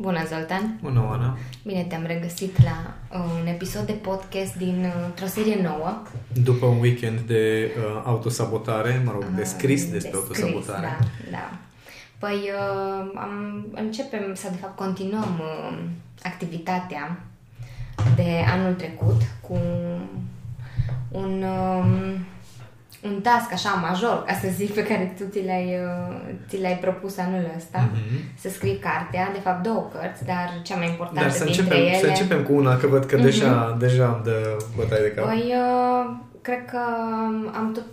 Bună, Zoltan! Bună, Oana! Bine te-am regăsit la uh, un episod de podcast din uh, o serie nouă. După un weekend de uh, autosabotare, mă rog, de scris uh, despre de autosabotare. Da, da. Păi uh, am, începem să, de fapt, continuăm uh, activitatea de anul trecut cu un... Uh, un task așa major, ca să zic, pe care tu ți l-ai, uh, ți l-ai propus anul ăsta, mm-hmm. să scrii cartea, de fapt două cărți, dar cea mai importantă dar să dintre începem, ele... Să începem cu una, că văd că mm-hmm. deja, deja am dă bătaie de cap. Păi, uh, cred că am tot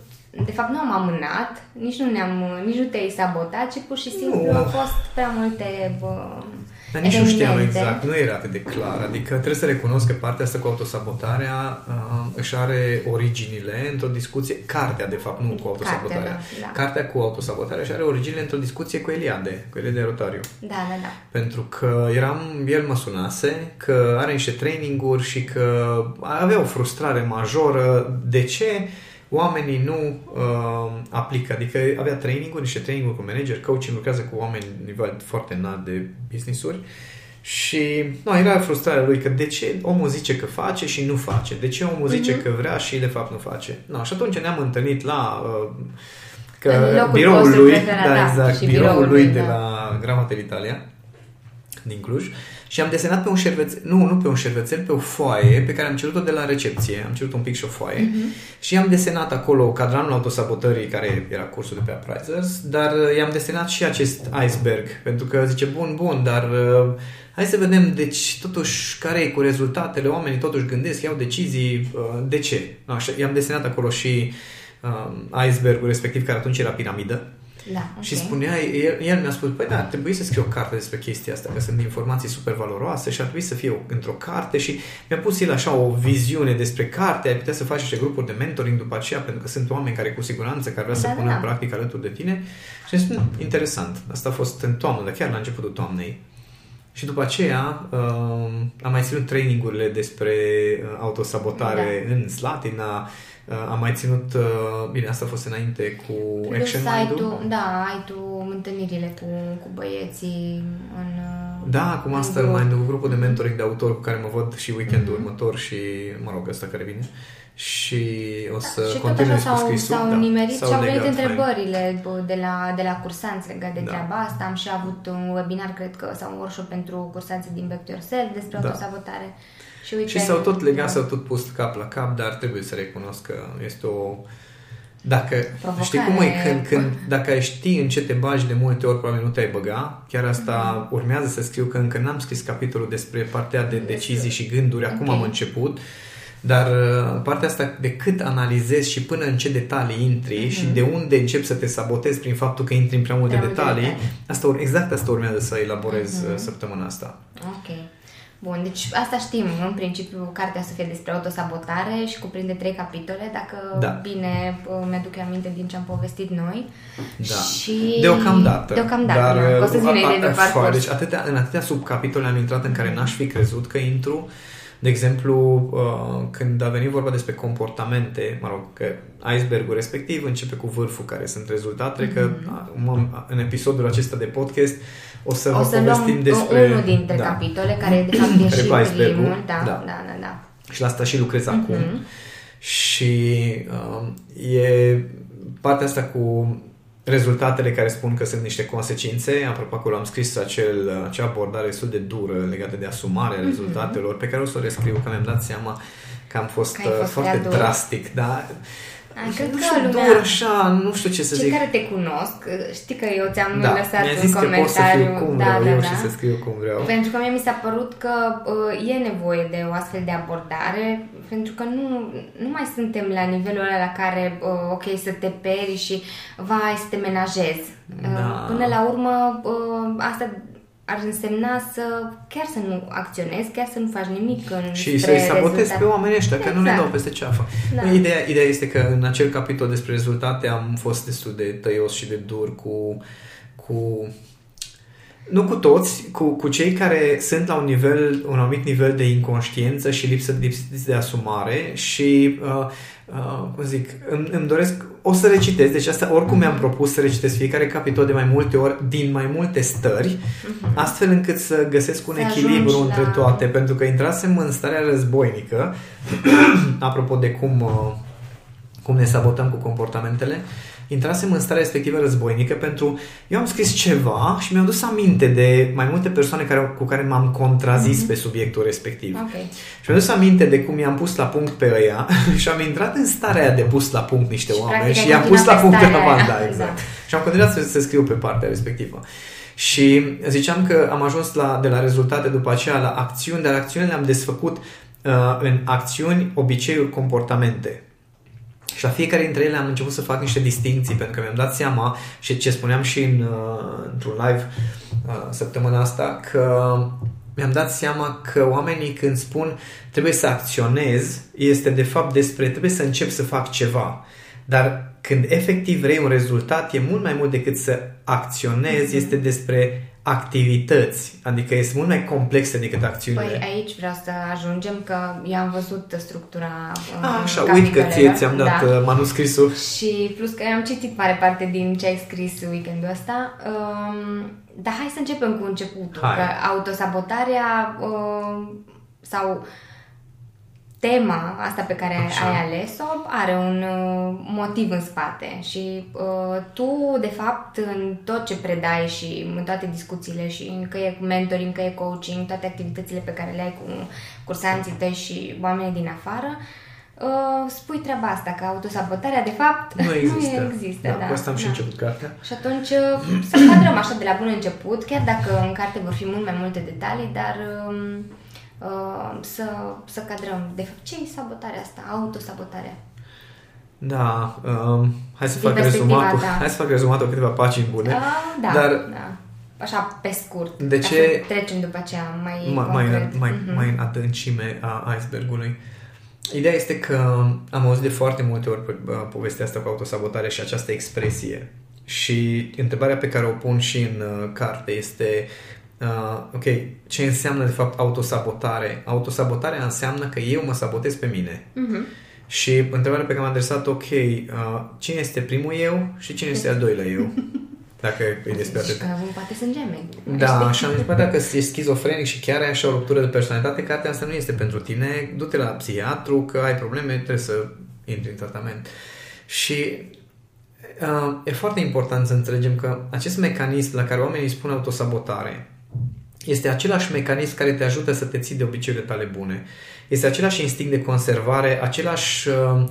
de fapt nu am amânat, nici nu ne-am, nici nu te-ai sabotat, ci pur și simplu nu. au fost prea multe bă, dar nici nu știam exact, nu era atât de clar. Adică trebuie să recunosc că partea asta cu autosabotarea uh, își are originile într-o discuție, cartea de fapt, nu cu autosabotarea. Cartea, da, da. Cartea cu autosabotarea își are originile într-o discuție cu Eliade, cu Eliade Rotariu. Da, da, da. Pentru că eram, el mă sunase că are niște traininguri și că avea o frustrare majoră. De ce? Oamenii nu uh, aplică, adică avea training-uri, niște training-uri cu manager, coaching, lucrează cu oameni nivel foarte înalt de business-uri și nu, era frustrarea lui că de ce omul zice că face și nu face, de ce omul zice uh-huh. că vrea și de fapt nu face. No, și atunci ne-am întâlnit la uh, că biroul lui, da, exact, biroul, biroul lui de da. la Gramatel Italia din Cluj și am desenat pe un șervețel, nu, nu pe un șervețel, pe o foaie pe care am cerut-o de la recepție. Am cerut un pic și o foaie uh-huh. și am desenat acolo cadranul autosabotării care era cursul de pe Apprisers, dar uh, i-am desenat și acest iceberg, pentru că zice, bun, bun, dar uh, hai să vedem, deci, totuși, care e cu rezultatele, oamenii totuși gândesc, iau decizii, uh, de ce? Așa, i-am desenat acolo și uh, icebergul respectiv, care atunci era piramidă, da, okay. Și spunea, el, el mi-a spus, păi da, trebuie să scriu o carte despre chestia asta, că sunt informații super valoroase și ar trebui să fie într-o carte și mi-a pus el așa o viziune despre carte, ai putea să faci niște grupuri de mentoring după aceea, pentru că sunt oameni care cu siguranță care vrea da, să pună da. în practică alături de tine. Și am spus, interesant, asta a fost în toamnă, dar chiar la începutul toamnei. Și după aceea uh, am mai ținut trainingurile despre uh, autosabotare da. în Slatina, Uh, am mai ținut, uh, bine, asta a fost înainte cu Plus Action ai tu, Da, ai tu întâlnirile cu, cu băieții în uh, Da, cu Mastermind, cu grupul de mentoring de autor cu care mă văd și weekendul mm-hmm. următor și, mă rog, ăsta care vine. Și o să da, și continui cu scrisul. S-au da, nimerit și au venit întrebările de la, de la cursanți legate de da. treaba asta. Am și avut un webinar, cred că, sau un workshop pentru cursanții din Back to Yourself despre da. autosabotare. Și, uite, și s-au tot legat, da. s-au tot pus cap la cap, dar trebuie să recunosc că este o... Dacă, Provocare. știi cum e, când, când, dacă ai ști în ce te bagi de multe ori, probabil nu te-ai băga. Chiar asta mm-hmm. urmează să scriu, că încă n-am scris capitolul despre partea de decizii și gânduri, acum okay. am început. Dar uh, partea asta de cât analizezi și până în ce detalii intri mm-hmm. și de unde începi să te sabotezi prin faptul că intri în prea multe detalii, asta, exact asta urmează să elaborez mm-hmm. săptămâna asta. Ok. Bun, deci asta știm, în principiu, cartea să fie despre autosabotare și cuprinde trei capitole, dacă da. bine mi-aduc aminte din ce am povestit noi. Da. Și... Deocamdată. Deocamdată, dar, da. o să-ți vină idei de parcurs. Deci atâtea, în atâtea subcapitole am intrat în care n-aș fi crezut că intru. De exemplu, uh, când a venit vorba despre comportamente, mă rog, că icebergul respectiv începe cu vârful, care sunt rezultatele, mm-hmm. că în episodul acesta de podcast o să, o să povestim despre... unul dintre da. capitole, care de fapt e și primul. Da, da, da, da, da. Și la asta și lucrez mm-hmm. acum. Și uh, e partea asta cu rezultatele care spun că sunt niște consecințe. Apropo, acolo am scris acel, acea abordare destul de dură legată de asumarea mm-hmm. rezultatelor, pe care o să o rescriu, că mi-am dat seama că am fost, că fost uh, foarte drastic. Da? Ai, cred nu că știu, lumea, dur așa, nu știu ce să cei zic. care te cunosc, știi că eu ți-am da, lăsat mi-a zis un că comentariu. Pot să fiu cum da, vreau da, eu da. și să scriu cum vreau. Pentru că mie mi s-a părut că uh, e nevoie de o astfel de abordare, pentru că nu, nu mai suntem la nivelul ăla la care, uh, ok, să te peri și vai, să te menajezi. Uh, da. Până la urmă, uh, asta ar însemna să chiar să nu acționezi, chiar să nu faci nimic în Și să-i sabotezi rezultat. pe oamenii ăștia, exact. că nu le exact. dau peste ceafă. Da. Ideea, ideea este că în acel capitol despre rezultate am fost destul de tăios și de dur cu, cu Nu cu toți, cu, cu cei care sunt la un nivel, un anumit nivel de inconștiență și lipsă, lipsă de asumare și uh, uh, cum zic, îmi, îmi doresc, o să recitesc, deci asta oricum mi-am propus să recitesc fiecare capitol de mai multe ori, din mai multe stări, uh-huh. astfel încât să găsesc un să echilibru între la... toate, pentru că intrasem în starea războinică, apropo de cum, uh, cum ne sabotăm cu comportamentele, uh, intrasem în starea respectivă războinică pentru... Eu am scris ceva și mi-am dus aminte de mai multe persoane care, cu care m-am contrazis mm-hmm. pe subiectul respectiv. Okay. Și mi-am dus aminte de cum i-am pus la punct pe ăia și am intrat în starea aia de pus la punct niște și oameni și i-am pus la punct pe banda, da, exact. exact. Și am continuat să, să scriu pe partea respectivă. Și ziceam că am ajuns la, de la rezultate după aceea la acțiuni, dar acțiunile le-am desfăcut uh, în acțiuni, obiceiuri, comportamente. Și la fiecare dintre ele am început să fac niște distinții, pentru că mi-am dat seama și ce spuneam și în, uh, într-un live uh, săptămâna asta, că mi-am dat seama că oamenii când spun trebuie să acționez, este de fapt despre trebuie să încep să fac ceva. Dar când efectiv vrei un rezultat, e mult mai mult decât să acționezi, mm-hmm. este despre activități, adică este mult mai complexe decât acțiunile. Păi aici vreau să ajungem că eu am văzut structura A, ah, Așa, uit că ție ți-am dat da. Uh, manuscrisul. Și plus că am citit mare parte din ce ai scris weekendul ăsta. Um, dar hai să începem cu începutul. Hai. Că autosabotarea um, sau tema asta pe care Așa. ai ales-o are un uh, motiv în spate și uh, tu, de fapt, în tot ce predai și în toate discuțiile și că e mentoring, că e coaching, toate activitățile pe care le ai cu cursanții tăi și oamenii din afară, uh, spui treaba asta, că autosabotarea, de fapt, nu există. Nu există da, da, cu asta am da. și început cartea. Și atunci uh, să cadrăm așa de la bun început, chiar dacă în carte vor fi mult mai multe detalii, dar... Uh, uh, să, să cadrăm. De fapt, ce e sabotarea asta? Autosabotarea. Da, um, hai să Din fac rezumatul. Da. Hai să fac rezumatul câteva pagini bune. Uh, da, dar, da. Așa, pe scurt. De ce? Trecem după aceea mai mai, mai, mai, uh-huh. mai în adâncime a icebergului. Ideea este că am auzit de foarte multe ori povestea asta cu autosabotare și această expresie. Și întrebarea pe care o pun și în uh, carte este uh, ok, ce înseamnă de fapt autosabotare? Autosabotarea înseamnă că eu mă sabotez pe mine. Uh-huh. Și întrebarea pe care m-am adresat, ok, uh, cine este primul eu și cine este al doilea eu? Dacă e despre atât. poate sunt gemeni. Da, și am zis, dacă ești schizofrenic și chiar ai așa o ruptură de personalitate, cartea asta nu este pentru tine, du-te la psihiatru, că ai probleme, trebuie să intri în tratament. Și uh, e foarte important să înțelegem că acest mecanism la care oamenii spun autosabotare, este același mecanism care te ajută să te ții de obiceiurile tale bune. Este același instinct de conservare, același uh,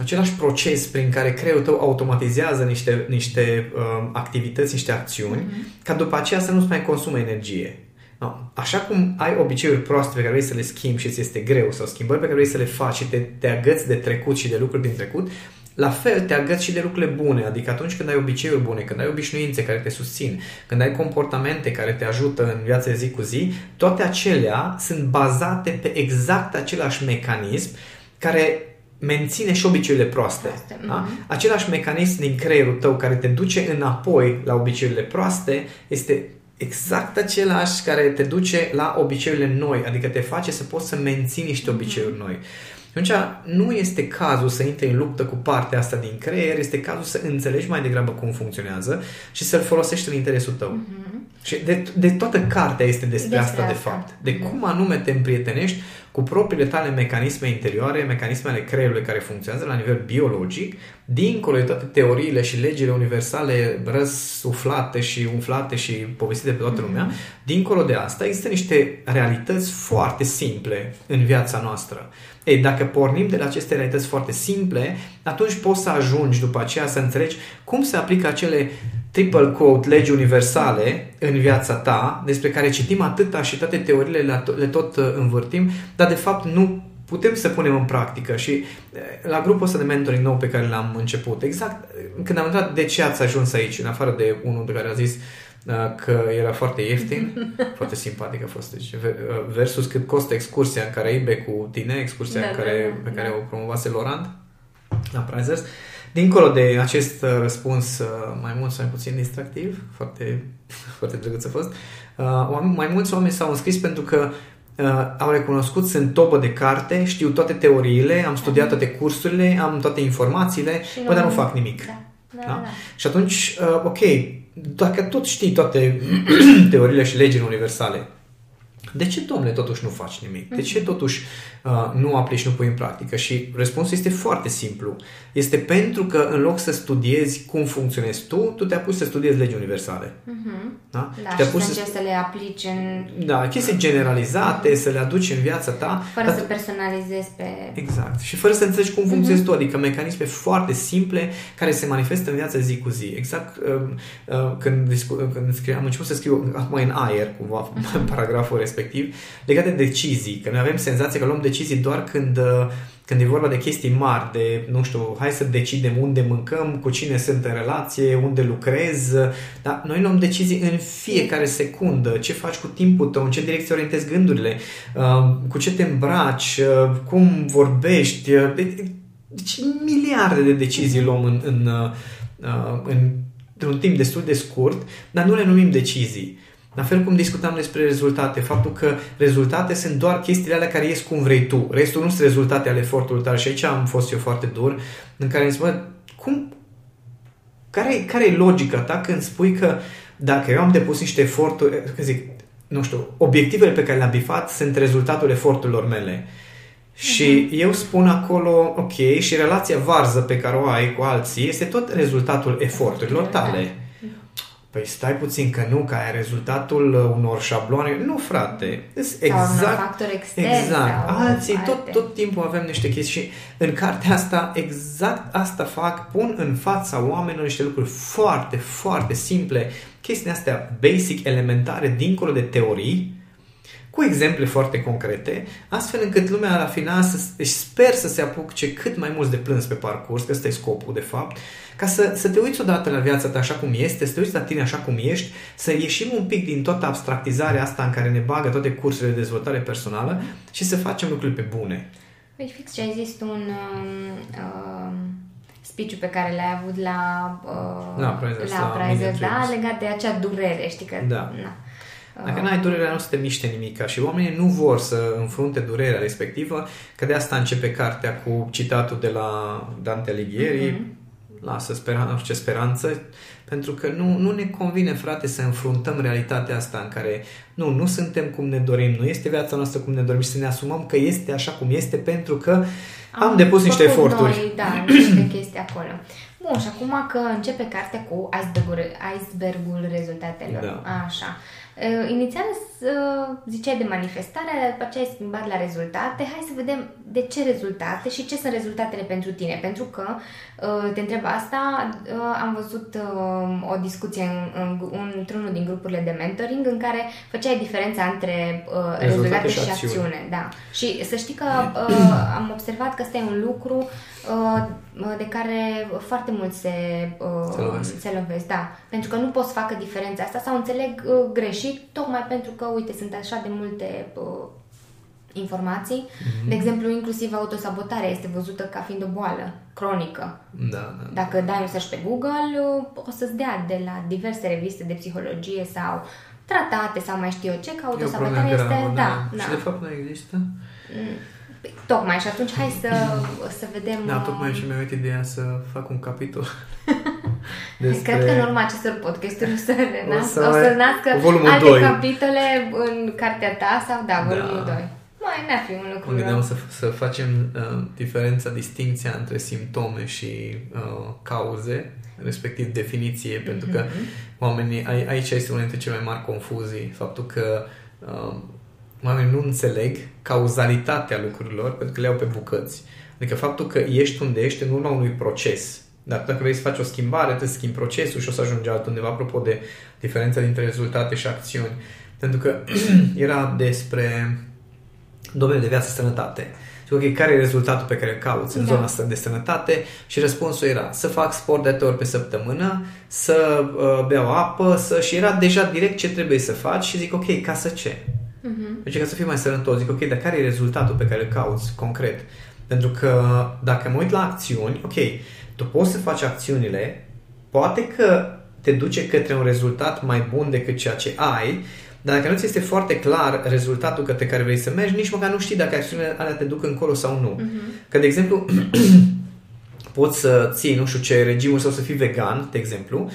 știu, același proces prin care creierul tău automatizează niște, niște uh, activități, niște acțiuni, mm-hmm. ca după aceea să nu-ți mai consume energie. No. Așa cum ai obiceiuri proaste pe care vrei să le schimbi și ți este greu sau schimbări pe care vrei să le faci și te, te agăți de trecut și de lucruri din trecut, la fel te agăți și de lucrurile bune, adică atunci când ai obiceiuri bune, când ai obișnuințe care te susțin, când ai comportamente care te ajută în viața de zi cu zi, toate acelea sunt bazate pe exact același mecanism care menține și obiceiurile proaste. Da? Mm-hmm. Același mecanism din creierul tău care te duce înapoi la obiceiurile proaste este exact același care te duce la obiceiurile noi, adică te face să poți să menții niște obiceiuri mm-hmm. Noi. Atunci nu este cazul să intri în luptă cu partea asta din creier, este cazul să înțelegi mai degrabă cum funcționează și să-l folosești în interesul tău. Mm-hmm. Și de, de toată cartea este despre, despre asta, asta, de fapt. De mm-hmm. cum anume te împrietenești cu propriile tale mecanisme interioare, mecanismele creierului care funcționează la nivel biologic, dincolo de toate teoriile și legile universale răsuflate și umflate și povestite pe toată lumea, mm-hmm. dincolo de asta există niște realități foarte simple în viața noastră. Ei, dacă pornim de la aceste realități foarte simple, atunci poți să ajungi după aceea să înțelegi cum se aplică acele triple quote legi universale în viața ta, despre care citim atâta și toate teoriile le tot uh, învârtim, dar de fapt nu putem să punem în practică și uh, la grupul ăsta de mentoring nou pe care l-am început, exact când am întrebat de ce ați ajuns aici, în afară de unul de care a zis uh, că era foarte ieftin, foarte simpatic a fost, deci, versus cât costă excursia în Caraibe cu tine, excursia da, în care, da, da, pe care da. o promovase Laurent la Prizers, Dincolo de acest uh, răspuns uh, mai mult sau mai puțin distractiv, foarte, foarte drăguț a fost, uh, mai mulți oameni s-au înscris pentru că au recunoscut, sunt topă de carte, știu toate teoriile, am studiat toate cursurile, am toate informațiile, bă, dar nu fac nimic. Da. Da, da? Da. Și atunci, ok, dacă tot știi toate teoriile și legile universale, de ce, domnule, totuși nu faci nimic? De ce mhm. totuși uh, nu aplici, nu pui în practică? Și răspunsul este foarte simplu. Este pentru că în loc să studiezi cum funcționezi tu, tu te-ai pus să studiezi legi universale. Uh-huh. Da? da și, și pus să, să le aplici în... Da, chestii generalizate, uh-huh. să le aduci în viața ta. Fără dar... să personalizezi pe... Exact. Și fără să înțelegi cum funcționezi uh-huh. tu, adică mecanisme foarte simple care se manifestă în viața zi cu zi. Exact uh, uh, când, discu- când scriu, am început să scriu acum în aer, cumva, uh-huh. paragraful respectiv respectiv, legate de decizii, că noi avem senzația că luăm decizii doar când, uh, când e vorba de chestii mari, de, nu știu, hai să decidem unde mâncăm, cu cine sunt în relație, unde lucrez, dar noi luăm decizii în fiecare secundă, ce faci cu timpul tău, în ce direcție orientezi gândurile, uh, cu ce te îmbraci, uh, cum vorbești, deci miliarde de decizii luăm în, în, în, într-un timp destul de scurt, dar nu le numim decizii. La fel cum discutam despre rezultate, faptul că rezultate sunt doar chestiile alea care ies cum vrei tu. Restul nu sunt rezultate ale efortului tău și aici am fost eu foarte dur, în care îmi spun, cum, care, care e logica ta când spui că dacă eu am depus niște eforturi, că zic, nu știu, obiectivele pe care le-am bifat sunt rezultatul eforturilor mele. Și uh-huh. eu spun acolo, ok, și relația varză pe care o ai cu alții este tot rezultatul eforturilor tale. Da. Păi stai puțin că nu, că ai rezultatul unor șabloane. Nu, frate. Exact. Sau un factor extern. Exact. Alții tot, tot timpul avem niște chestii și în cartea asta exact asta fac. Pun în fața oamenilor niște lucruri foarte, foarte simple. Chestiile astea basic, elementare, dincolo de teorii, cu exemple foarte concrete, astfel încât lumea la final să, sper să se apuce cât mai mulți de plâns pe parcurs, că ăsta e scopul de fapt, ca să, să te uiți odată la viața ta așa cum este, să te uiți la tine așa cum ești, să ieșim un pic din toată abstractizarea asta în care ne bagă toate cursurile de dezvoltare personală și să facem lucruri pe bune. Păi fix ce ai zis tu în uh, uh, speech pe care l-ai avut la, uh, la Prizes, la, la Prizes, da, legat de acea durere, știi că... Da. Na. Dacă n-ai durerea, nu se te miște nimica și oamenii nu vor să înfrunte durerea respectivă, că de asta începe cartea cu citatul de la Dante Alighieri, mm-hmm lasă speran- orice speranță, pentru că nu, nu ne convine, frate, să înfruntăm realitatea asta în care nu, nu suntem cum ne dorim, nu este viața noastră cum ne dorim și să ne asumăm că este așa cum este pentru că am, am depus niște eforturi. Noi, da, niște chestii acolo. Bun, și acum că începe cartea cu icebergul, icebergul rezultatelor. Da. Așa. Uh, inițial uh, ziceai de manifestare, dar după aceea ai schimbat la rezultate. Hai să vedem de ce rezultate și ce sunt rezultatele pentru tine. Pentru că, uh, te întreb asta, am văzut o discuție în, în, într-unul din grupurile de mentoring în care făceai diferența între rezultate, rezultate și, și acțiune. acțiune. Da. Și să știi că am observat că ăsta e un lucru de care foarte mult se, se, lovesc. se lovesc. Da. Pentru că nu pot să facă diferența asta sau înțeleg greșit greșit, tocmai pentru că, uite, sunt așa de multe uh, informații. Mm-hmm. De exemplu, inclusiv autosabotarea este văzută ca fiind o boală cronică. Da, da. Dacă dai un search pe Google, uh, o să-ți dea de la diverse reviste de psihologie sau tratate sau mai știu eu ce, că autosabotarea este... Gravă, da, da. Și de fapt nu există? Mm. Păi, tocmai, și atunci hai să, să vedem... Da, tocmai și mi-a ideea să fac un capitol Despre... Cred că în urma acestor podcasturi o să, renască, o să, o să nască alte 2. capitole în cartea ta sau da, volumul da. 2. Mai n-ar fi un lucru. Mă gândeam să, să facem uh, diferența, distinția între simptome și uh, cauze, respectiv definiție, mm-hmm. pentru că mhm. oamenii, aici este una dintre cele mai mari confuzii, faptul că uh, oamenii nu înțeleg cauzalitatea lucrurilor pentru că le iau pe bucăți. Adică faptul că ești unde ești în urma unui proces dar dacă vrei să faci o schimbare, trebuie să schimbi procesul și o să ajungi altundeva apropo de diferența dintre rezultate și acțiuni. Pentru că era despre domeniul de viață sănătate. Și ok, care e rezultatul pe care îl cauți în da. zona asta de sănătate? Și răspunsul era să fac sport de ori pe săptămână, să uh, beau apă, să... și era deja direct ce trebuie să faci și zic ok, ca să ce? Uh-huh. Deci ca să fii mai sănătos, zic ok, dar care e rezultatul pe care îl cauți concret? Pentru că dacă mă uit la acțiuni, ok, tu poți să faci acțiunile, poate că te duce către un rezultat mai bun decât ceea ce ai, dar dacă nu ți este foarte clar rezultatul către care vrei să mergi, nici măcar nu știi dacă acțiunile alea te duc încolo sau nu. Uh-huh. Că, de exemplu, poți să ții, nu știu ce, regimul sau să fii vegan, de exemplu,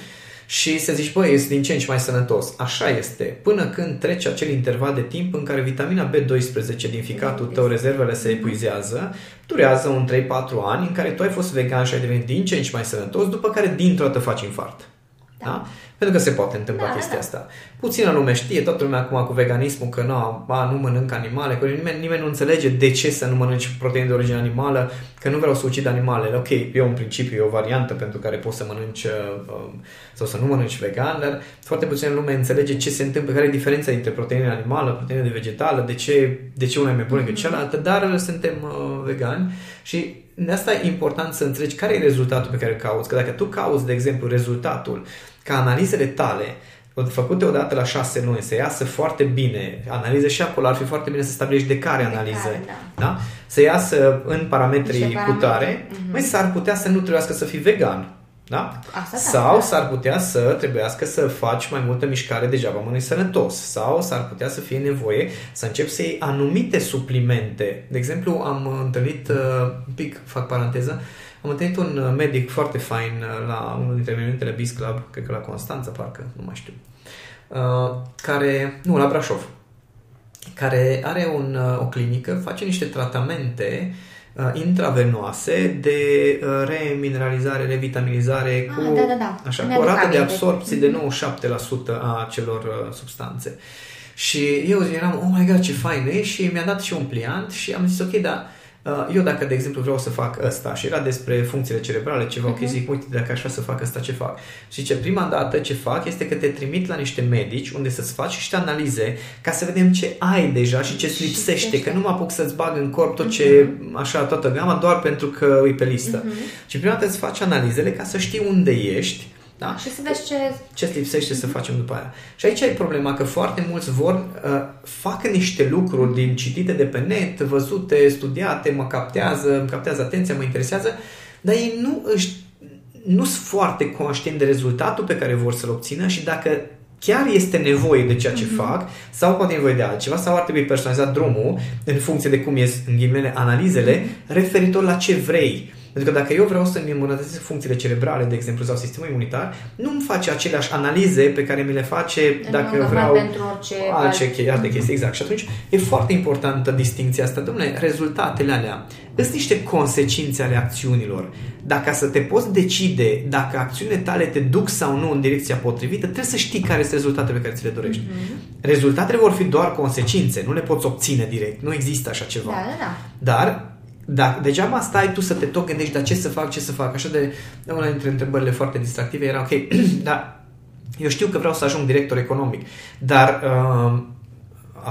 și să zici, băi, este din ce în ce mai sănătos. Așa este. Până când trece acel interval de timp în care vitamina B12 din ficatul tău, rezervele se epuizează, durează un 3-4 ani în care tu ai fost vegan și ai devenit din ce în ce mai sănătos, după care dintr-o dată faci infart. Da? da? Pentru că se poate întâmpla da, chestia da. asta. Puțină lume știe, toată lumea acum cu veganismul, că nu, ba, nu mănânc animale, că nimeni, nimeni nu înțelege de ce să nu mănânci proteine de origine animală, că nu vreau să ucid animalele. Ok, e un principiu, e o variantă pentru care poți să mănânci uh, sau să nu mănânci vegan, dar foarte puțină lume înțelege ce se întâmplă, care e diferența între proteine animală, proteine de vegetală, de ce, de ce una e mai bună decât mm-hmm. cealaltă, dar suntem uh, vegani și de asta e important să înțelegi care e rezultatul pe care îl cauți. Că dacă tu cauți, de exemplu, rezultatul ca analizele tale făcute odată la șase luni, să iasă foarte bine, analize și acolo ar fi foarte bine să stabilești de care analize, da. Da? să iasă în parametrii cutare, uh-huh. mai s-ar putea să nu trebuiască să fii vegan. Da? Asta sau da. s-ar putea să trebuiască să faci mai multă mișcare degeaba mănânci sănătos. Sau s-ar putea să fie nevoie să începi să iei anumite suplimente. De exemplu, am întâlnit, uh, un pic fac paranteză, am întâlnit un uh, medic foarte fain uh, la unul dintre evenimentele Biz Club, cred că la Constanța, parcă, nu mai știu, care, nu, la Brașov, care are un, o clinică, face niște tratamente uh, Uh, intravenoase de uh, remineralizare, revitaminizare ah, cu, da, da, da. Așa, cu o rată de absorpție de 97% a celor uh, substanțe. Și eu eram, oh my god, ce fain e și mi-a dat și un pliant și am zis, ok, dar Uh, eu dacă, de exemplu, vreau să fac ăsta și era despre funcțiile cerebrale, ceva, uh-huh. ok, mhm. zic, uite, dacă aș vrea să fac ăsta, ce fac? Și ce prima dată ce fac este că te trimit la niște medici unde să-ți faci niște analize ca să vedem ce ai deja și ce îți lipsește, că nu mă apuc să-ți bag în corp tot ce, uh-huh. așa, toată gama, doar pentru că e pe listă. Uh-huh. Și prima dată îți faci analizele ca să știi unde ești da? Și să vezi ce... Ce lipsește să facem după aia. Și aici e problema că foarte mulți vor, uh, fac niște lucruri din citite de pe net, văzute, studiate, mă captează, îmi captează atenția, mă interesează, dar ei nu își nu sunt foarte conștienți de rezultatul pe care vor să-l obțină și dacă chiar este nevoie de ceea ce mm-hmm. fac sau poate nevoie de altceva sau ar trebui personalizat drumul în funcție de cum ies în ghimele analizele referitor la ce vrei. Pentru că dacă eu vreau să-mi îmbunătățesc funcțiile cerebrale, de exemplu, sau sistemul imunitar, nu îmi face aceleași analize pe care mi le face dacă nu, vreau pentru orice alte, alt... alte chestii. Exact. Și atunci e foarte importantă distinția asta. Domnule, rezultatele alea sunt niște consecințe ale acțiunilor. Dacă să te poți decide dacă acțiunile tale te duc sau nu în direcția potrivită, trebuie să știi care sunt rezultatele pe care ți le dorești. Mm-hmm. Rezultatele vor fi doar consecințe, nu le poți obține direct. Nu există așa ceva. Da, da, da. Dar da, degeaba stai tu să te tot gândești, dar ce să fac, ce să fac. Așa de, una dintre întrebările foarte distractive era, ok, dar eu știu că vreau să ajung director economic, dar uh,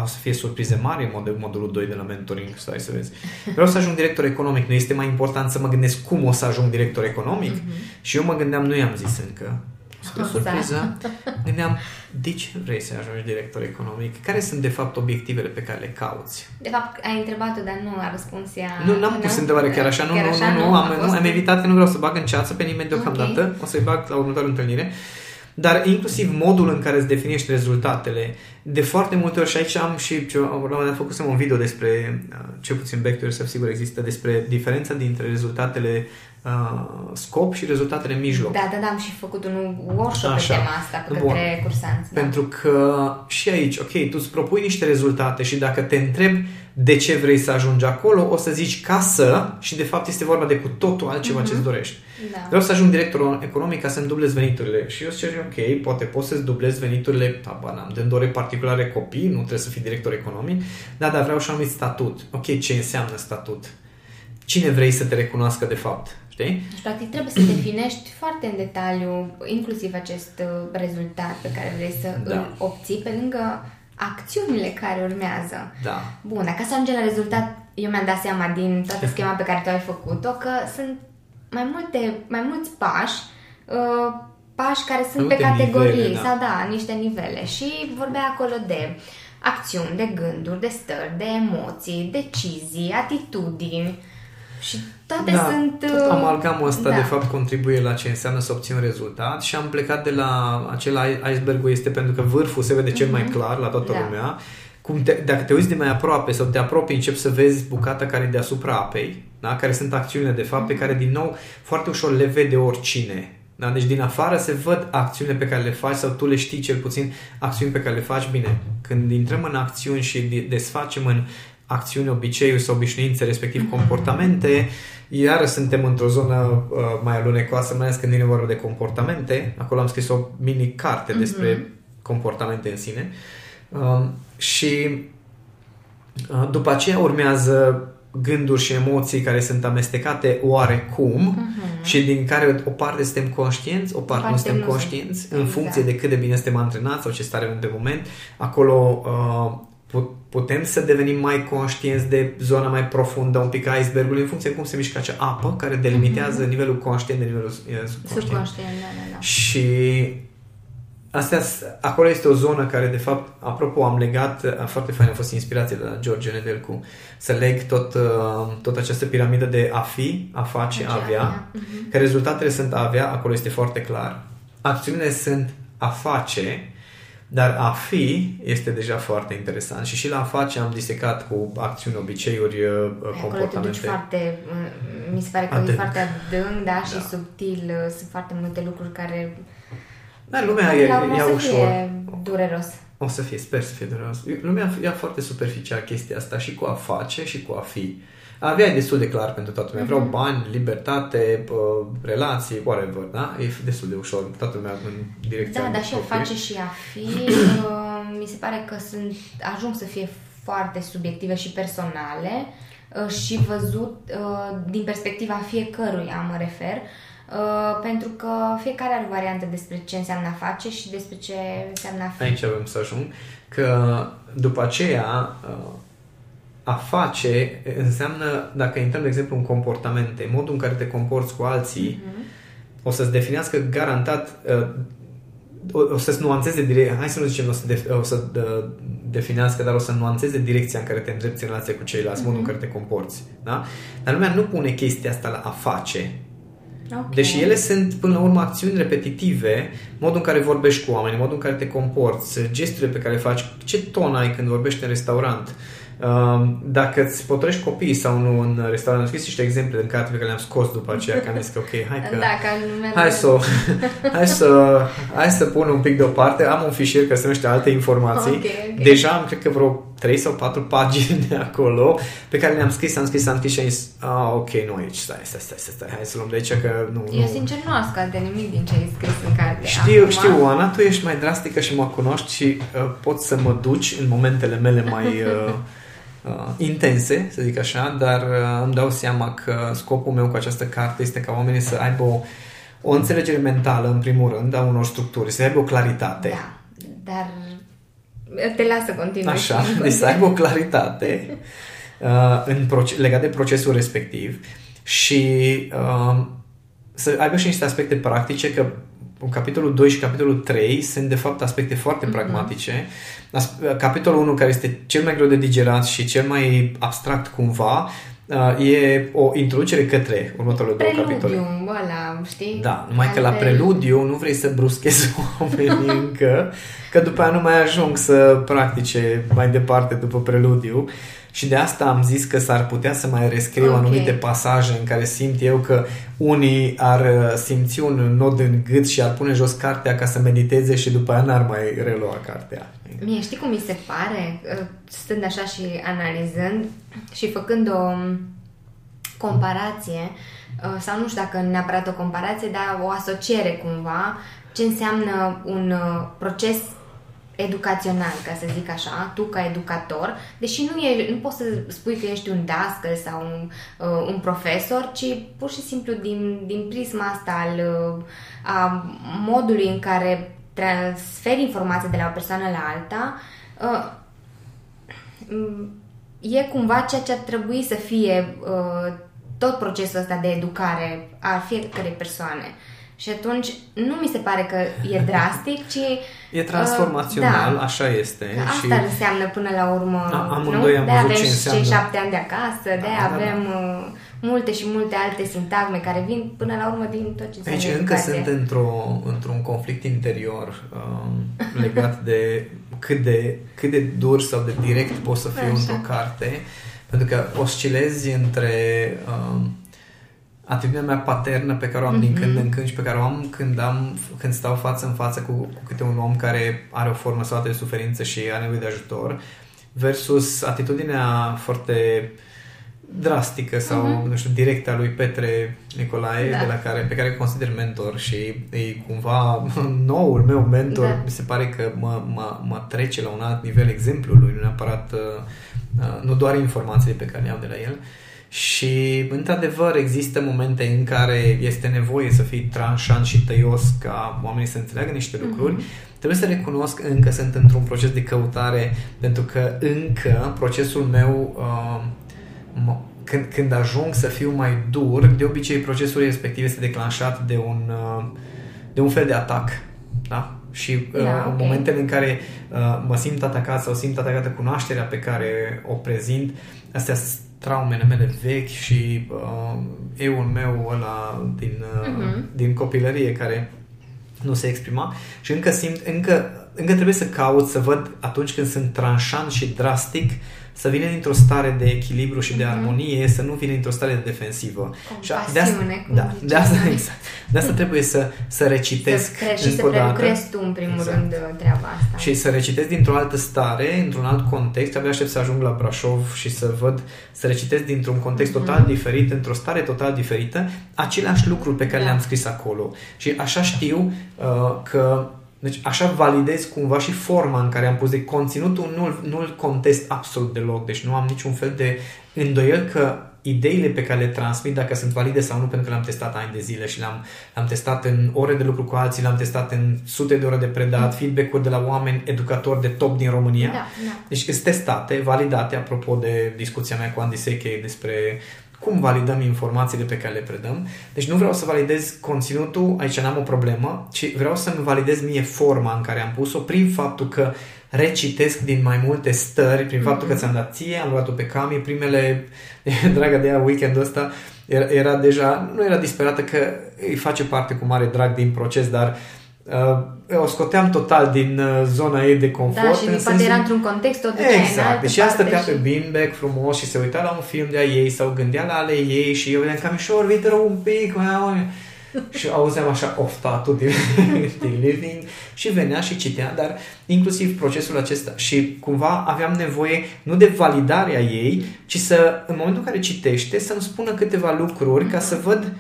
o să fie surprize mari în mod, modulul 2 de la mentoring, stai să vezi. Vreau să ajung director economic, nu este mai important să mă gândesc cum o să ajung director economic? Mm-hmm. Și eu mă gândeam, nu i-am zis încă, spre surpriză, gândeam, de ce vrei să ajungi director economic? Care sunt, de fapt, obiectivele pe care le cauți? De fapt, ai întrebat-o, dar nu a răspuns ea. Nu, n-am pus întrebare chiar așa, nu, chiar nu, așa, nu, nu, nu, am, nu, am evitat că nu vreau să bag în ceață pe nimeni deocamdată, okay. o să-i bag la următoarea întâlnire. Dar inclusiv modul în care îți definești rezultatele, de foarte multe ori și aici am și, la un moment dat făcusem un video despre, uh, cel puțin back to yourself, sigur există, despre diferența dintre rezultatele uh, scop și rezultatele mijloc. Da, da, da, am și făcut un workshop Așa. pe tema asta pe către Bun. cursanți. Da. Pentru că și aici, ok, tu îți propui niște rezultate și dacă te întrebi de ce vrei să ajungi acolo, o să zici ca să și de fapt este vorba de cu totul altceva mm-hmm. ce-ți dorești. Da. Vreau să ajung director economic ca să-mi dublez veniturile. Și eu zic, ok, poate poți să-ți dublezi veniturile, habar n-am, dând ore particulare copii, nu trebuie să fii director economic, da, dar vreau și anumit statut. Ok, ce înseamnă statut? Cine vrei să te recunoască de fapt? Știi? Deci, practic, trebuie să definești foarte în detaliu, inclusiv acest uh, rezultat pe care vrei să da. îl obții, pe lângă acțiunile care urmează. Da. Bun, dacă să ajungem la rezultat, eu mi-am dat seama din toată schema pe care tu ai făcut-o că sunt mai multe, mai mulți pași, uh, pași care sunt pe categorii nivele, da. sau da, niște nivele și vorbea acolo de acțiuni, de gânduri, de stări, de emoții, decizii, atitudini, Și toate da, sunt... Tot amalgamul ăsta, da. de fapt, contribuie la ce înseamnă să obții un rezultat și am plecat de la acel iceberg este pentru că vârful se vede cel mai Mhm. clar la toată Da. lumea. Cum te, dacă te uiți de mai aproape sau te apropii, începi să vezi bucata care e deasupra apei, da? care sunt acțiunile, de fapt, pe Mhm. care, din nou, foarte ușor le vede oricine. Da? Deci din afară se văd acțiunile pe care le faci sau tu le știi cel puțin acțiuni pe care le faci bine. Când intrăm în acțiuni și de- desfacem în acțiuni, obiceiuri sau obișnuințe, respectiv comportamente, iară suntem într-o zonă uh, mai alunecoasă, mai ales când vine vorba de comportamente. Acolo am scris o mini carte despre comportamente în sine. Uh, și uh, după aceea urmează gânduri și emoții care sunt amestecate oarecum Mhm. și din care o parte suntem conștienți, o parte, nu parte suntem nu conștienți, sunt. în Exact. funcție de cât de bine suntem antrenați sau ce stare avem de moment. Acolo uh, pu- putem să devenim mai conștienți de zona mai profundă, un pic a icebergului, în funcție de cum se mișcă acea apă care delimitează nivelul conștient de nivelul uh, subconștient. Subconștient, da, da, da. Și astea, acolo este o zonă care, de fapt, apropo, am legat, a, foarte fain a fost inspirație de la George Nedelcu, să leg tot, uh, tot această piramidă de a fi, a face, a Face, avea, avea. Mhm. că rezultatele sunt a avea, acolo este foarte clar. Acțiunile sunt a face, dar a fi este deja foarte interesant și și la a face am disecat cu acțiuni, obiceiuri, uh, Acolo te duci comportamente. foarte, m- mi se pare că Adânc. e foarte adânc, da, și Da. subtil, uh, sunt foarte multe lucruri care Dar lumea Până e, la urmă ia o să ușor. fie dureros. O să fie, sper să fie dureros. Lumea ia foarte superficial chestia asta și cu a face și cu a fi. A avea e destul de clar pentru toată lumea. Vreau bani, libertate, pă, relații, whatever, da? E destul de ușor. Toată lumea în direcția Da, dar și a proprie. face și a fi, uh, mi se pare că sunt, ajung să fie foarte subiective și personale uh, și văzut uh, din perspectiva fiecăruia, mă refer, uh, pentru că fiecare are o variantă despre ce înseamnă a face și despre ce înseamnă a fi. Aici avem să ajung. Că după aceea uh, a face înseamnă, dacă intrăm, de exemplu, în comportamente, modul în care te comporți cu alții, o să-ți definească garantat uh, o, o să-ți nuanțeze direct, hai să nu zicem o să, def, o să uh, definească, dar o să nuanțeze direcția în care te îndrepți în relație cu ceilalți, modul în care te comporți. Da? Dar lumea nu pune chestia asta la a face. Ok. Deși ele sunt, până la urmă, acțiuni repetitive, modul în care vorbești cu oameni, modul în care te comporți, gesturile pe care le faci, ce ton ai când vorbești în restaurant, Um, dacă îți potrești copiii sau nu în restaurant, am scris niște exemple în carte pe care le-am scos după aceea, că am zis că ok, hai că... Da, ca lumea Hai să, hai, să, hai să pun un pic deoparte. Am un fișier care se numește alte informații. Ok, ok. Deja am, cred că vreo 3 sau 4 pagini de acolo pe care le-am scris, am scris, am scris și am zis, ah, ok, nu aici, stai, stai, stai, stai, stai, hai să luăm de aici că nu... Eu nu. sincer nu ascult de nimic din ce ai scris în carte. Știu, Acum, știu, Ana, tu ești mai drastică și mă cunoști și uh, poți să mă duci în momentele mele mai uh, uh, intense, să zic așa, dar uh, îmi dau seama că scopul meu cu această carte este ca oamenii să aibă o, o înțelegere mentală, în primul rând, a unor structuri, să aibă o claritate. Da, dar te las să continui. Așa, deci să aibă o claritate uh, în proce- legat de procesul respectiv și uh, să aibă și niște aspecte practice, că capitolul 2 și capitolul 3 sunt de fapt aspecte foarte Mhm. mm-hmm. pragmatice. As- Capitolul 1, care este cel mai greu de digerat și cel mai abstract cumva, uh, e o introducere către următoarele două capitole. Preludiu, ăla, știi? Da, numai că la Altfel- preludiu nu vrei să bruschezi oamenii încă, că după aia nu mai ajung să practice mai departe după preludiu și de asta am zis că s-ar putea să mai rescriu Ok. anumite pasaje în care simt eu că unii ar uh, simți un nod în gât și ar pune jos cartea ca să mediteze și după aia n-ar mai relua cartea. Mie știi cum mi se pare, uh, stând așa și analizând și făcând o um, comparație, uh, sau nu știu dacă neapărat o comparație, dar o asociere cumva, ce înseamnă un uh, proces educațional, ca să zic așa, tu ca educator, deși nu, e, nu poți să spui că ești un dascăl sau un, uh, un profesor, ci pur și simplu din, din prisma asta al uh, a modului în care transferi informații de la o persoană la alta, uh, m, e cumva ceea ce ar trebui să fie uh, tot procesul ăsta de educare a fiecărei persoane. Și atunci nu mi se pare că e drastic, ci E transformațional, uh, da. așa este. Că asta și înseamnă până la urmă, A- nu? amândoi am de văzut avem ce și înseamnă. cei șapte ani de acasă, de Da, da, da. avem uh, multe și multe alte sintagme care vin până la urmă din tot ce Aici încă sunt într-o, într-un conflict interior um, legat de cât, de cât de dur sau de direct poți să fiu Așa. într-o carte, pentru că oscilezi între um, atitudinea mea paternă pe care o am mm-hmm. din când în când și pe care o am când, am, când stau față în față cu, cu câte un om care are o formă sau de suferință și are nevoie de ajutor, versus atitudinea foarte drastică sau, uh-huh. nu știu, directă a lui Petre Nicolae, da. de la care, pe care îl consider mentor și e cumva noul meu mentor. Da. Mi se pare că mă, mă, mă trece la un alt nivel exemplului, nu neapărat, uh, uh, nu doar informațiile pe care le au de la el. Și, într-adevăr, există momente în care este nevoie să fii tranșant și tăios ca oamenii să înțeleagă niște lucruri. Uh-huh Trebuie să recunosc încă sunt într-un proces de căutare pentru că încă procesul meu uh, când, când ajung să fiu mai dur, de obicei procesul respectiv este declanșat de un, uh, de un fel de atac. Da? Și uh, da, okay. în momentele în care uh, mă simt atacat sau simt atacată cunoașterea pe care o prezint, astea sunt traumele mele vechi și uh, euul meu ăla din, uh, uh-huh. din copilărie care nu se exprima și încă simt, încă, încă trebuie să caut să văd atunci când sunt tranșant și drastic să vină dintr-o stare de echilibru și de mhm. armonie, să nu vină dintr-o stare de defensivă. și de asta, da, de asta, exact. De asta trebuie să, să recitesc să și să prelucrezi tu în primul exact. rând treaba asta. Și să recitesc dintr-o altă stare, într-un alt context, abia aștept să ajung la Brașov și să văd, să recitesc dintr-un context mm-hmm. total diferit, într-o stare total diferită, aceleași lucruri pe care da. le-am scris acolo. Și așa știu uh, că deci așa validez cumva și forma în care am pus de conținutul, nu-l, nu-l contest absolut deloc, deci nu am niciun fel de îndoiel că ideile pe care le transmit, dacă sunt valide sau nu, pentru că le-am testat ani de zile și le-am, le-am testat în ore de lucru cu alții, le-am testat în sute de ore de predat, mm. feedback-uri de la oameni educatori de top din România. Da, da. Deci sunt testate, validate, apropo de discuția mea cu Andy Seche despre cum validăm informațiile pe care le predăm. Deci nu vreau să validez conținutul, aici n-am o problemă, ci vreau să-mi validez mie forma în care am pus-o prin faptul că recitesc din mai multe stări, prin faptul că mhm. ți-am dat ție, am luat-o pe Cami, primele, dragă de ea, weekendul ăsta, era, era deja, nu era disperată că îi face parte cu mare drag din proces, dar uh, uh, o scoteam total din uh, zona ei de confort. Da, și din poate era într-un context, o Exact. Deci ea stătea și... pe beanbag frumos și se uita la un film de-a ei sau gândea la ale ei și eu vedeam camișor, uite un pic, mai și auzeam așa oftatul din, din living și venea și citea, dar inclusiv procesul acesta și cumva aveam nevoie nu de validarea ei, ci să, în momentul în care citește, să-mi spună câteva lucruri ca să văd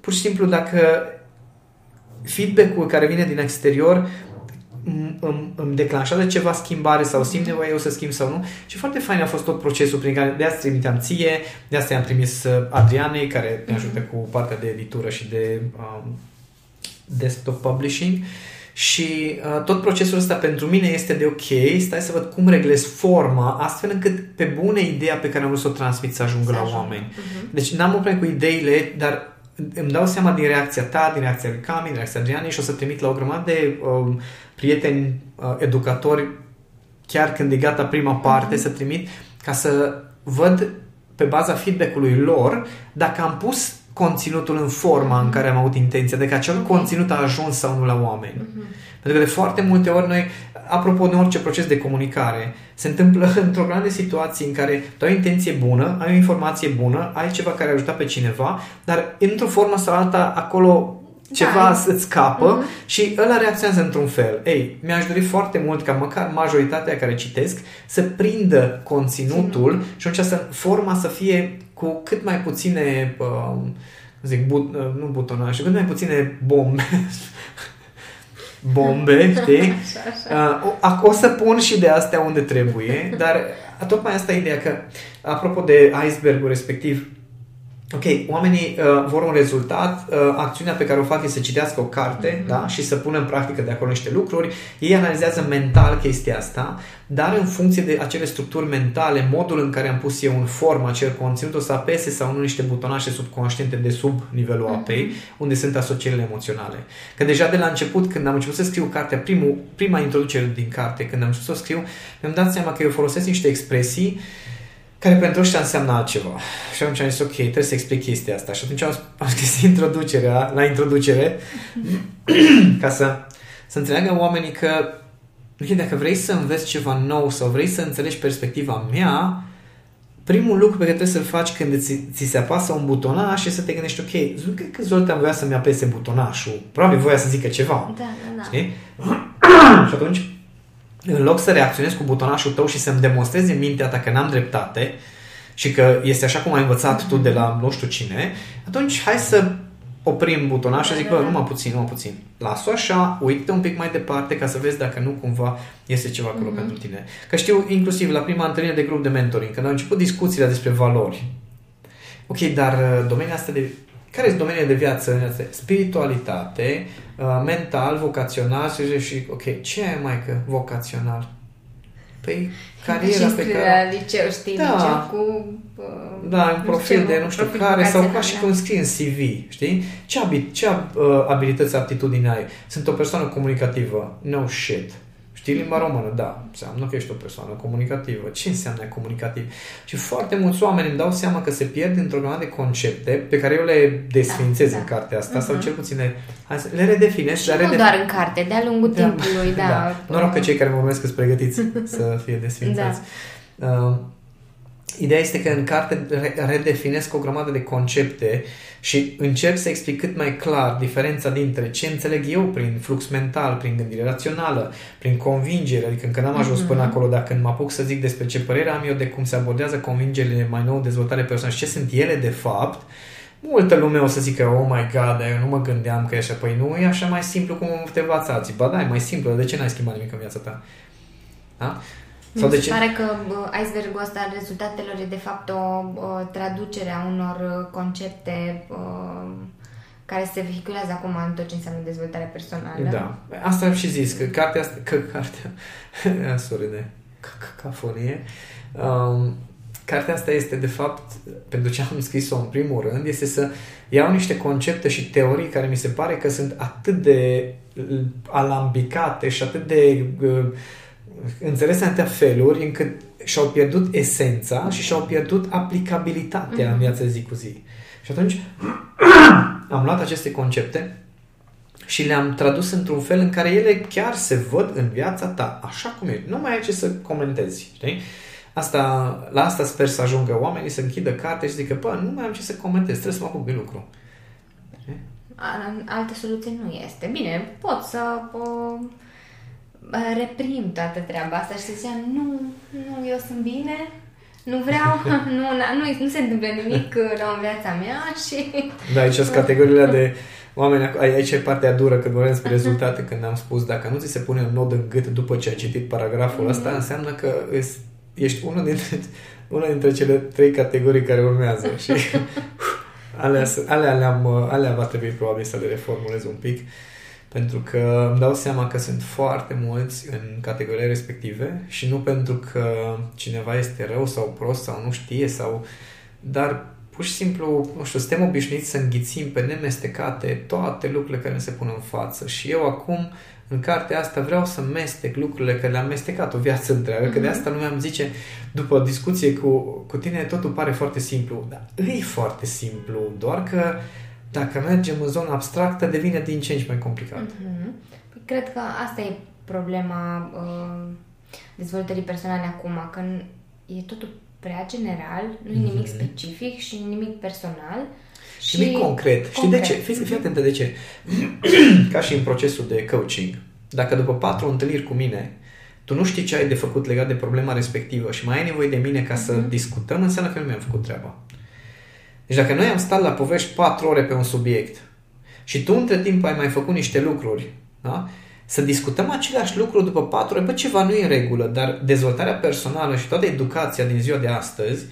pur și simplu dacă feedback-ul care vine din exterior îmi, îmi declanșează ceva schimbare sau simt nevoie eu să schimb sau nu. Și foarte fain a fost tot procesul prin care de asta trimiteam ție, de asta ți-am trimis uh, Adrianei, care ne ajută cu partea de editură și de um, desktop publishing. Și uh, tot procesul ăsta pentru mine este de ok, stai să văd cum reglez forma, astfel încât pe bune ideea pe care am vrut să o transmit să ajungă să la ajung. oameni. Uh-huh. Deci n-am o cu ideile, dar îmi dau seama din reacția ta, din reacția lui Cami, din reacția Adrianei și o să trimit la o grămadă de um, prieteni uh, educatori chiar când e gata prima parte mm-hmm. să trimit ca să văd pe baza feedback-ului lor dacă am pus conținutul în forma în mhm. care am avut intenția, de că acel okay. conținut a ajuns sau nu la oameni. Mm-hmm. Pentru că de foarte multe ori noi apropo de orice proces de comunicare, se întâmplă într-o grande situații în care tu ai o intenție bună, ai o informație bună, ai ceva care ajută pe cineva, dar într-o formă sau alta acolo ceva da. îți scapă uh-huh. și ăla reacționează într-un fel. Ei, mi-aș dori foarte mult ca măcar majoritatea care citesc să prindă conținutul Ține. și atunci să, forma să fie cu cât mai puține uh, zic, but, uh, nu butonaje, cât mai puține bombe bombe, știi? Așa, așa. Uh, o, o să pun și de astea unde trebuie, dar tocmai asta e ideea că, apropo de icebergul respectiv, Ok, oamenii uh, vor un rezultat, uh, acțiunea pe care o fac e să citească o carte mm-hmm. da? și să pună în practică de acolo niște lucruri. Ei analizează mental chestia asta, dar în funcție de acele structuri mentale, modul în care am pus eu în formă acel conținut, o să apese sau nu niște butonașe subconștiente de sub nivelul mm-hmm. apei, unde sunt asocierile emoționale. Că deja de la început, când am început să scriu cartea, primul, prima introducere din carte, când am început să o scriu, mi-am dat seama că eu folosesc niște expresii care pentru ăștia înseamnă altceva. Și atunci am zis, ok, trebuie să explic chestia asta. Și atunci am, am scris introducerea, la introducere, ca să, să înțeleagă oamenii că ok, dacă vrei să înveți ceva nou sau vrei să înțelegi perspectiva mea, primul lucru pe care trebuie să-l faci când ți, ți se apasă un butonaș și să te gândești, ok, nu cred că Zoltan voia să-mi apese butonașul, probabil voia să zică ceva. Da, da, da. Știi? și atunci, în loc să reacționezi cu butonașul tău și să-mi demonstrezi în mintea ta că n-am dreptate și că este așa cum ai învățat tu de la nu știu cine, atunci hai să oprim butonașul și zic, bă, numai puțin, numai puțin. Las-o așa, uite un pic mai departe ca să vezi dacă nu cumva este ceva acolo mm-hmm. pentru tine. Că știu, inclusiv la prima întâlnire de grup de mentoring, când au început discuțiile despre valori. Ok, dar uh, domeniul asta de... Care sunt domeniile de viață? Spiritualitate, uh, mental, vocațional și, și ok, ce e mai că vocațional? Păi cariera pe care... la liceu, știi, da. liceu cu... Uh, da, un profil de nu știu care sau ca și cum scrie în CV, știi? Ce, abit, ce uh, abilități, aptitudini ai? Sunt o persoană comunicativă? No shit. Știi limba română? Da. Înseamnă că ești o persoană comunicativă. Ce înseamnă comunicativ? Și foarte mulți oameni îmi dau seama că se pierd într-o grămadă de concepte pe care eu le desfințez da, în da. cartea asta uh-huh. sau mhm. cel puțin le, le redefinez. Și le redef... nu doar în carte, de-a lungul da, timpului, da. da. Noroc că cei care mă urmesc sunt pregătiți să fie desfințați. Da. Uh, Ideea este că în carte redefinesc o grămadă de concepte și încerc să explic cât mai clar diferența dintre ce înțeleg eu prin flux mental, prin gândire rațională, prin convingere, adică încă n-am ajuns mm-hmm. până acolo, dacă când mă apuc să zic despre ce părere am eu de cum se abordează convingerile mai nou, dezvoltare personală și ce sunt ele de fapt, multă lume o să zică, oh my god, eu nu mă gândeam că e așa. Păi nu e așa mai simplu cum te învață alții. Ba da, e mai simplu, de ce n-ai schimbat nimic în viața ta? Da? Sau Mi se pare că icebergul ăsta al rezultatelor e de fapt o, o traducere a unor uh, concepte uh, care se vehiculează acum în tot ce înseamnă dezvoltare personală. Da. Asta am și zis, că cartea asta, că cartea, sorry de cacofonie, um, cartea asta este de fapt, pentru ce am scris-o în primul rând, este să iau niște concepte și teorii care mi se pare că sunt atât de alambicate și atât de uh, înțeles în atâtea feluri încât și-au pierdut esența și și-au pierdut aplicabilitatea mm-hmm. în viața zi cu zi. Și atunci am luat aceste concepte și le-am tradus într-un fel în care ele chiar se văd în viața ta, așa cum e. Nu mai ai ce să comentezi, știi? Asta, la asta sper să ajungă oamenii să închidă carte și să zică, bă, nu mai am ce să comentez, trebuie să mă apuc de lucru. Altă soluție nu este. Bine, pot să o reprim toată treaba asta și să ziceam, nu, nu, eu sunt bine, nu vreau, nu, nu, nu se întâmplă nimic la în viața mea și... Da, aici sunt categoriile de oameni, aici e partea dură când vorbim despre rezultate, când am spus, dacă nu ți se pune un nod în gât după ce ai citit paragraful mm-hmm. ăsta, înseamnă că ești unul dintre, una dintre cele trei categorii care urmează și alea, alea, alea, alea va trebui probabil să le reformulez un pic. Uh, pentru că îmi dau seama că sunt foarte mulți în categoriile respective și nu pentru că cineva este rău sau prost sau nu știe sau... Dar pur și simplu, nu știu, suntem obișnuiți să înghițim pe nemestecate toate lucrurile care ne se pun în față și eu acum în cartea asta vreau să mestec lucrurile care le-am mestecat o viață întreagă, mm-hmm. că de mhm. asta lumea îmi zice, după discuție cu, cu tine, totul pare foarte simplu. Dar e foarte simplu, doar că dacă mergem în zona abstractă, devine din ce în ce mai complicat. Mm-hmm. Păi cred că asta e problema uh, dezvoltării personale acum, că e totul prea general, nu e nimic mm-hmm. specific și nimic personal. Și nimic concret. concret. Știi de ce? Fii, fii atentă de ce. Ca și în procesul de coaching. Dacă după patru întâlniri cu mine tu nu știi ce ai de făcut legat de problema respectivă și mai ai nevoie de mine ca mm-hmm. să mhm. discutăm, înseamnă că nu mi-am făcut treaba. Deci dacă noi am stat la povești 4 ore pe un subiect și tu între timp ai mai făcut niște lucruri, da? să discutăm același lucru după 4 ore, bă, ceva nu e în regulă, dar dezvoltarea personală și toată educația din ziua de astăzi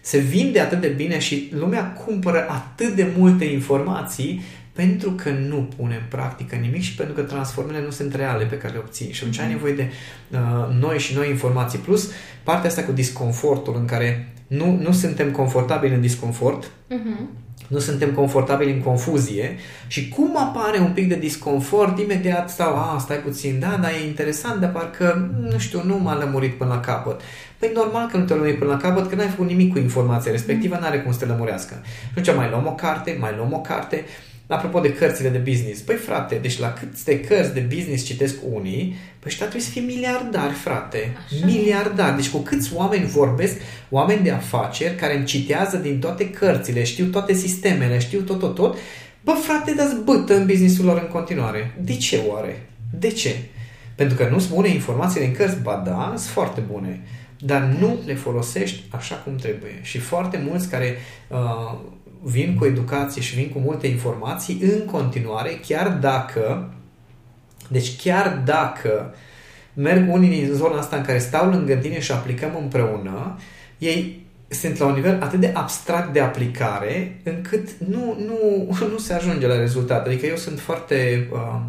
se vinde atât de bine și lumea cumpără atât de multe informații pentru că nu pune în practică nimic și pentru că transformele nu sunt reale pe care le obții. Și atunci ai nevoie de uh, noi și noi informații. Plus, partea asta cu disconfortul în care nu, nu suntem confortabili în disconfort, uh-huh. nu suntem confortabili în confuzie și cum apare un pic de disconfort, imediat stau, a, stai puțin, da, dar e interesant, dar parcă, nu știu, nu m-a lămurit până la capăt. Păi normal că nu te lămuri până la capăt, că n-ai făcut nimic cu informația respectivă, n-are cum să te lămurească. Și atunci mai luăm o carte, mai luăm o carte, Apropo de cărțile de business, păi frate, deci la câte cărți de business citesc unii, păi ăștia trebuie să fie miliardari, frate. Așa. Miliardari. Deci cu câți oameni vorbesc, oameni de afaceri care îmi citează din toate cărțile, știu toate sistemele, știu tot, tot, tot, bă, frate, dați bătă în businessul lor în continuare. De ce oare? De ce? Pentru că nu sunt bune informațiile în cărți? Ba da, sunt foarte bune. Dar nu le folosești așa cum trebuie. Și foarte mulți care uh, vin cu educație și vin cu multe informații în continuare, chiar dacă, deci chiar dacă merg unii din zona asta în care stau lângă tine și aplicăm împreună, ei sunt la un nivel atât de abstract de aplicare încât nu, nu, nu se ajunge la rezultat. Adică eu sunt foarte, uh,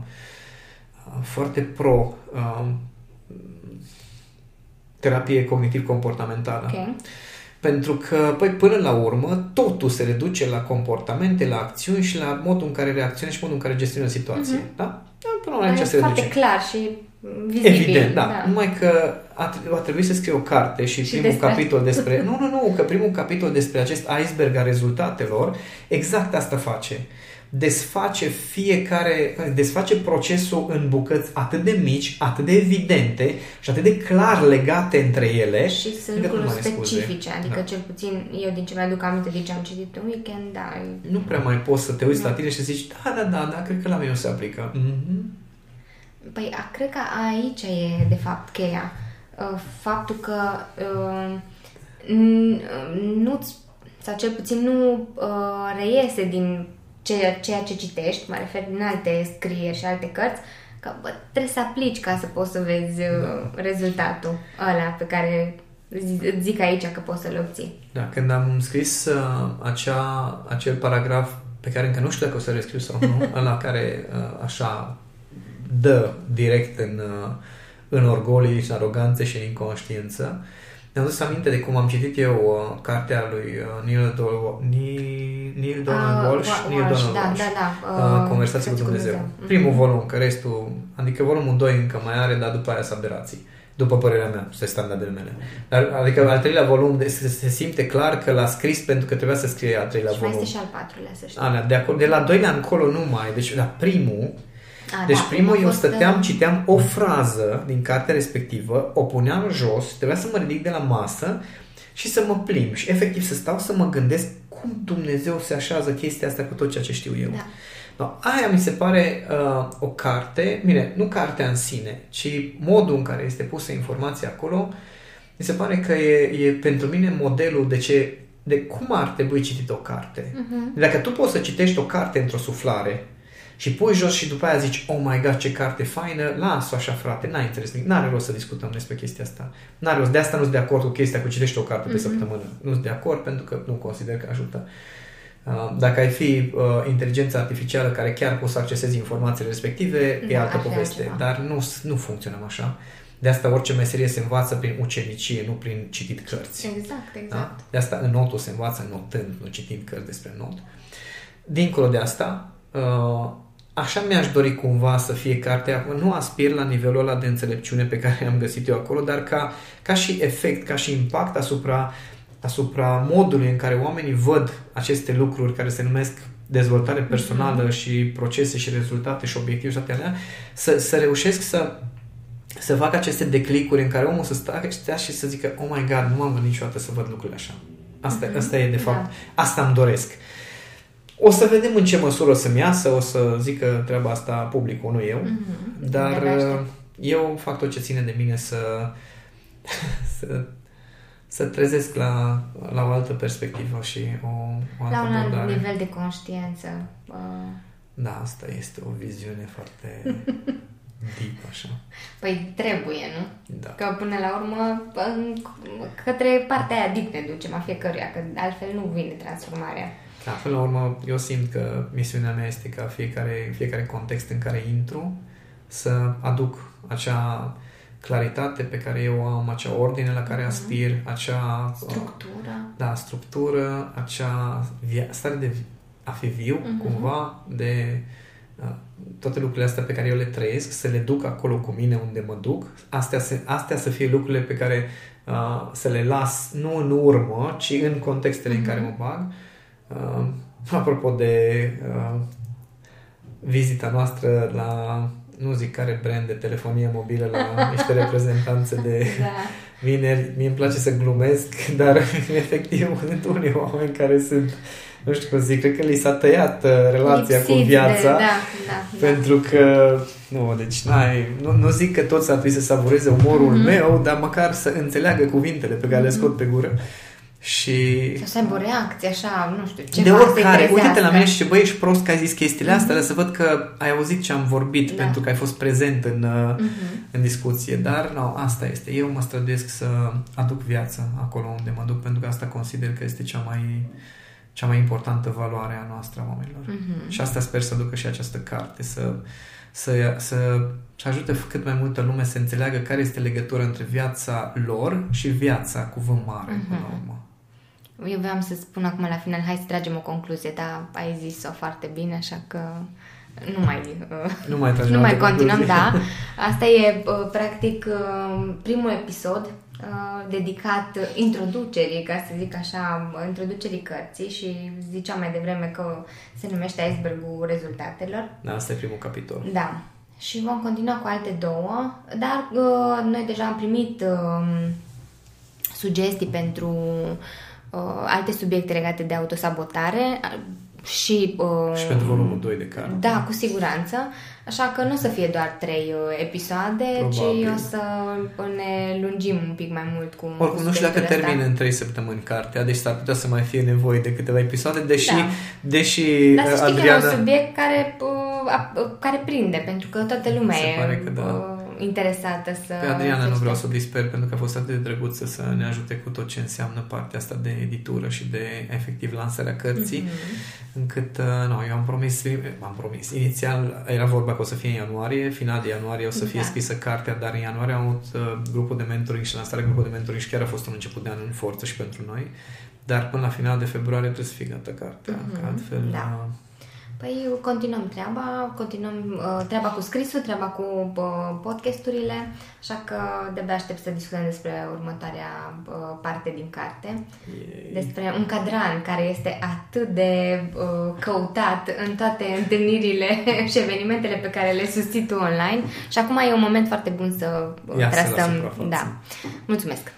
foarte pro uh, terapie cognitiv-comportamentală. Okay. Pentru că, păi, până la urmă, totul se reduce la comportamente, la acțiuni și la modul în care reacționezi și modul în care gestionezi situația. Mm-hmm. Da? da? Până la aici se foarte reduce. clar și vizibil. Evident, da. da. Numai că a, a trebuit să scrie o carte și, și primul despre... capitol despre... nu, nu, nu, că primul capitol despre acest iceberg a rezultatelor exact asta face desface fiecare, desface procesul în bucăți atât de mici, atât de evidente și atât de clar legate între ele. Și sunt lucruri specifice, adică da. cel puțin eu din ce mi-aduc aminte din ce am citit un weekend, da. Nu prea mai poți să te uiți da. la tine și să zici, da, da, da, da, cred că la mine o se aplică. Mm-hmm. Păi, cred că aici e, de fapt, cheia. Uh, faptul că uh, nu sau cel puțin nu uh, reiese din ceea, ceea ce citești, mă refer din alte scrieri și alte cărți, că bă, trebuie să aplici ca să poți să vezi uh, da. rezultatul ăla pe care zic aici că poți să-l obții. Da, când am scris uh, acea, acel paragraf pe care încă nu știu dacă o să rescriu sau nu, ăla care uh, așa dă direct în, uh, în orgolii și în aroganțe și în inconștiență, uh, mi-am dus aminte de cum am citit eu uh, cartea lui uh, Neil, Dol- Neil, Donald uh, Walsh, Neil Donald da, Walsh, da, da, uh, Conversații cu Dumnezeu. Dumnezeu. Mhm. Primul volum, că restul, adică volumul 2 încă mai are, dar după aia sunt aberații. După părerea mea, sunt standardele mele. Dar, adică al treilea volum se, se simte clar că l-a scris pentru că trebuia să scrie al treilea și volum. Și mai este și al patrulea, să știi. Alea, de, acolo, de la doilea încolo nu mai. Deci la primul a, deci da, primul eu stăteam, de... citeam o frază din cartea respectivă, o puneam jos, trebuia să mă ridic de la masă și să mă plimb și efectiv să stau să mă gândesc cum Dumnezeu se așează chestia asta cu tot ceea ce știu eu. Da. No, aia mi se pare uh, o carte, bine, nu cartea în sine, ci modul în care este pusă informația acolo, mi se pare că e, e pentru mine modelul de ce de cum ar trebui citit o carte. Uh-huh. Dacă tu poți să citești o carte într-o suflare, și pui jos și după aia zici, oh my god, ce carte faină, las-o așa, frate, n-ai interes, n-are rost să discutăm despre chestia asta. N-are rost, de asta nu sunt de acord cu chestia cu citești o carte pe mm-hmm. săptămână. Nu sunt de acord pentru că nu consider că ajută. Uh, dacă ai fi uh, inteligența artificială care chiar poți să accesezi informațiile respective, da, e altă poveste. Ceva. Dar nu, nu funcționăm așa. De asta orice meserie se învață prin ucenicie, nu prin citit cărți. Exact, exact. Da? De asta în notul se învață notând, nu citind cărți despre not. Dincolo de asta, uh, așa mi-aș dori cumva să fie cartea, nu aspir la nivelul ăla de înțelepciune pe care am găsit eu acolo, dar ca, ca și efect, ca și impact asupra, asupra modului în care oamenii văd aceste lucruri care se numesc dezvoltare personală mm-hmm. și procese și rezultate și obiective și toate alea, să, să reușesc să să fac aceste declicuri în care omul să stea și să zică, oh my god, nu am gândit niciodată să văd lucrurile așa. Asta, mm-hmm. asta e de fapt, da. asta îmi doresc. O să vedem în ce măsură o să-mi iasă, o să zică treaba asta publicul, nu eu, mm-hmm. dar uh, eu fac tot ce ține de mine să, să, să trezesc la, la o altă perspectivă și o, o altă La un alt nivel de conștiință. Uh... Da, asta este o viziune foarte deep, așa. Păi trebuie, nu? Da. Că până la urmă către partea aia deep ne ducem a fiecăruia, că altfel nu vine transformarea. Da, până la urmă, eu simt că misiunea mea este ca fiecare, fiecare context în care intru să aduc acea claritate pe care eu am, acea ordine la care mhm. aspir, acea... Structură. Da, structură, acea via- stare de a fi viu, uh-huh. cumva, de, toate lucrurile astea pe care eu le trăiesc, să le duc acolo cu mine unde mă duc, astea, să, astea să fie lucrurile pe care uh, să le las nu în urmă, ci în contextele mm-hmm. în care mă bag. Uh, apropo de uh, vizita noastră la nu zic care brand de telefonie mobilă la niște reprezentanțe de da. vineri. Mie îmi place să glumesc, dar efectiv sunt unii oameni care sunt nu știu cum zic, cred că li s-a tăiat uh, relația Lipsit cu viața. De, da, da, pentru da. că, nu, deci n-ai, nu, nu zic că toți ar trebui să savureze umorul mm-hmm. meu, dar măcar să înțeleagă cuvintele pe care mm-hmm. le scot mhm. pe gură. Și... Sau să aibă o reacție așa, nu știu, ce De oricare, uite-te la mine și băi, ești prost că ai zis chestiile astea, mm-hmm. dar să văd că ai auzit ce am vorbit da. pentru că ai fost prezent în, mm-hmm. în discuție. Dar, nu, asta este. Eu mă străduiesc să aduc viață acolo unde mă duc, pentru că asta consider că este cea mai cea mai importantă valoare a noastră a oamenilor. Mm-hmm. Și asta sper să ducă și această carte, să, să, să, să ajute cât mai multă lume să înțeleagă care este legătura între viața lor și viața cu V mare, mm-hmm. până la urmă. Eu vreau să spun acum la final, hai să tragem o concluzie, dar ai zis-o foarte bine, așa că nu mai, uh, nu mai, nu mai continuăm, da. Asta e, uh, practic, uh, primul episod Uh, dedicat introducerii, ca să zic așa, introducerii cărții și ziceam mai devreme că se numește Icebergul rezultatelor. Da, asta e primul capitol. Da. Și vom continua cu alte două, dar uh, noi deja am primit uh, sugestii pentru uh, alte subiecte legate de autosabotare și... Uh, și pentru volumul 2 de carte. Da, cu siguranță. Așa că nu o să fie doar trei uh, episoade, Probabil. ci o să ne lungim un pic mai mult cu Oricum, nu știu dacă ăsta. termin în trei săptămâni cartea, deci s-ar putea să mai fie nevoie de câteva episoade, deși, da. deși Dar să știi Adriana... că e un subiect care, uh, care prinde, pentru că toată lumea Se pare că da interesată să... Pe Adriana nu vreau să o disper pentru că a fost atât de drăguță să ne ajute cu tot ce înseamnă partea asta de editură și de efectiv lansarea cărții, mm-hmm. încât, uh, nu, eu am promis, am promis, inițial era vorba că o să fie în ianuarie, final de ianuarie o să fie da. scrisă cartea, dar în ianuarie am avut uh, grupul de mentoring și lansarea grupului de mentoring și chiar a fost un început de an în forță și pentru noi, dar până la final de februarie trebuie să fie gata cartea, mm-hmm. că altfel... Da. Uh, Păi continuăm treaba, continuăm uh, treaba cu scrisul, treaba cu uh, podcasturile, așa că de aștept să discutăm despre următoarea uh, parte din carte, Yay. despre un cadran care este atât de uh, căutat în toate întâlnirile și evenimentele pe care le susții tu online și acum e un moment foarte bun să uh, trasăm. Da. Mulțumesc!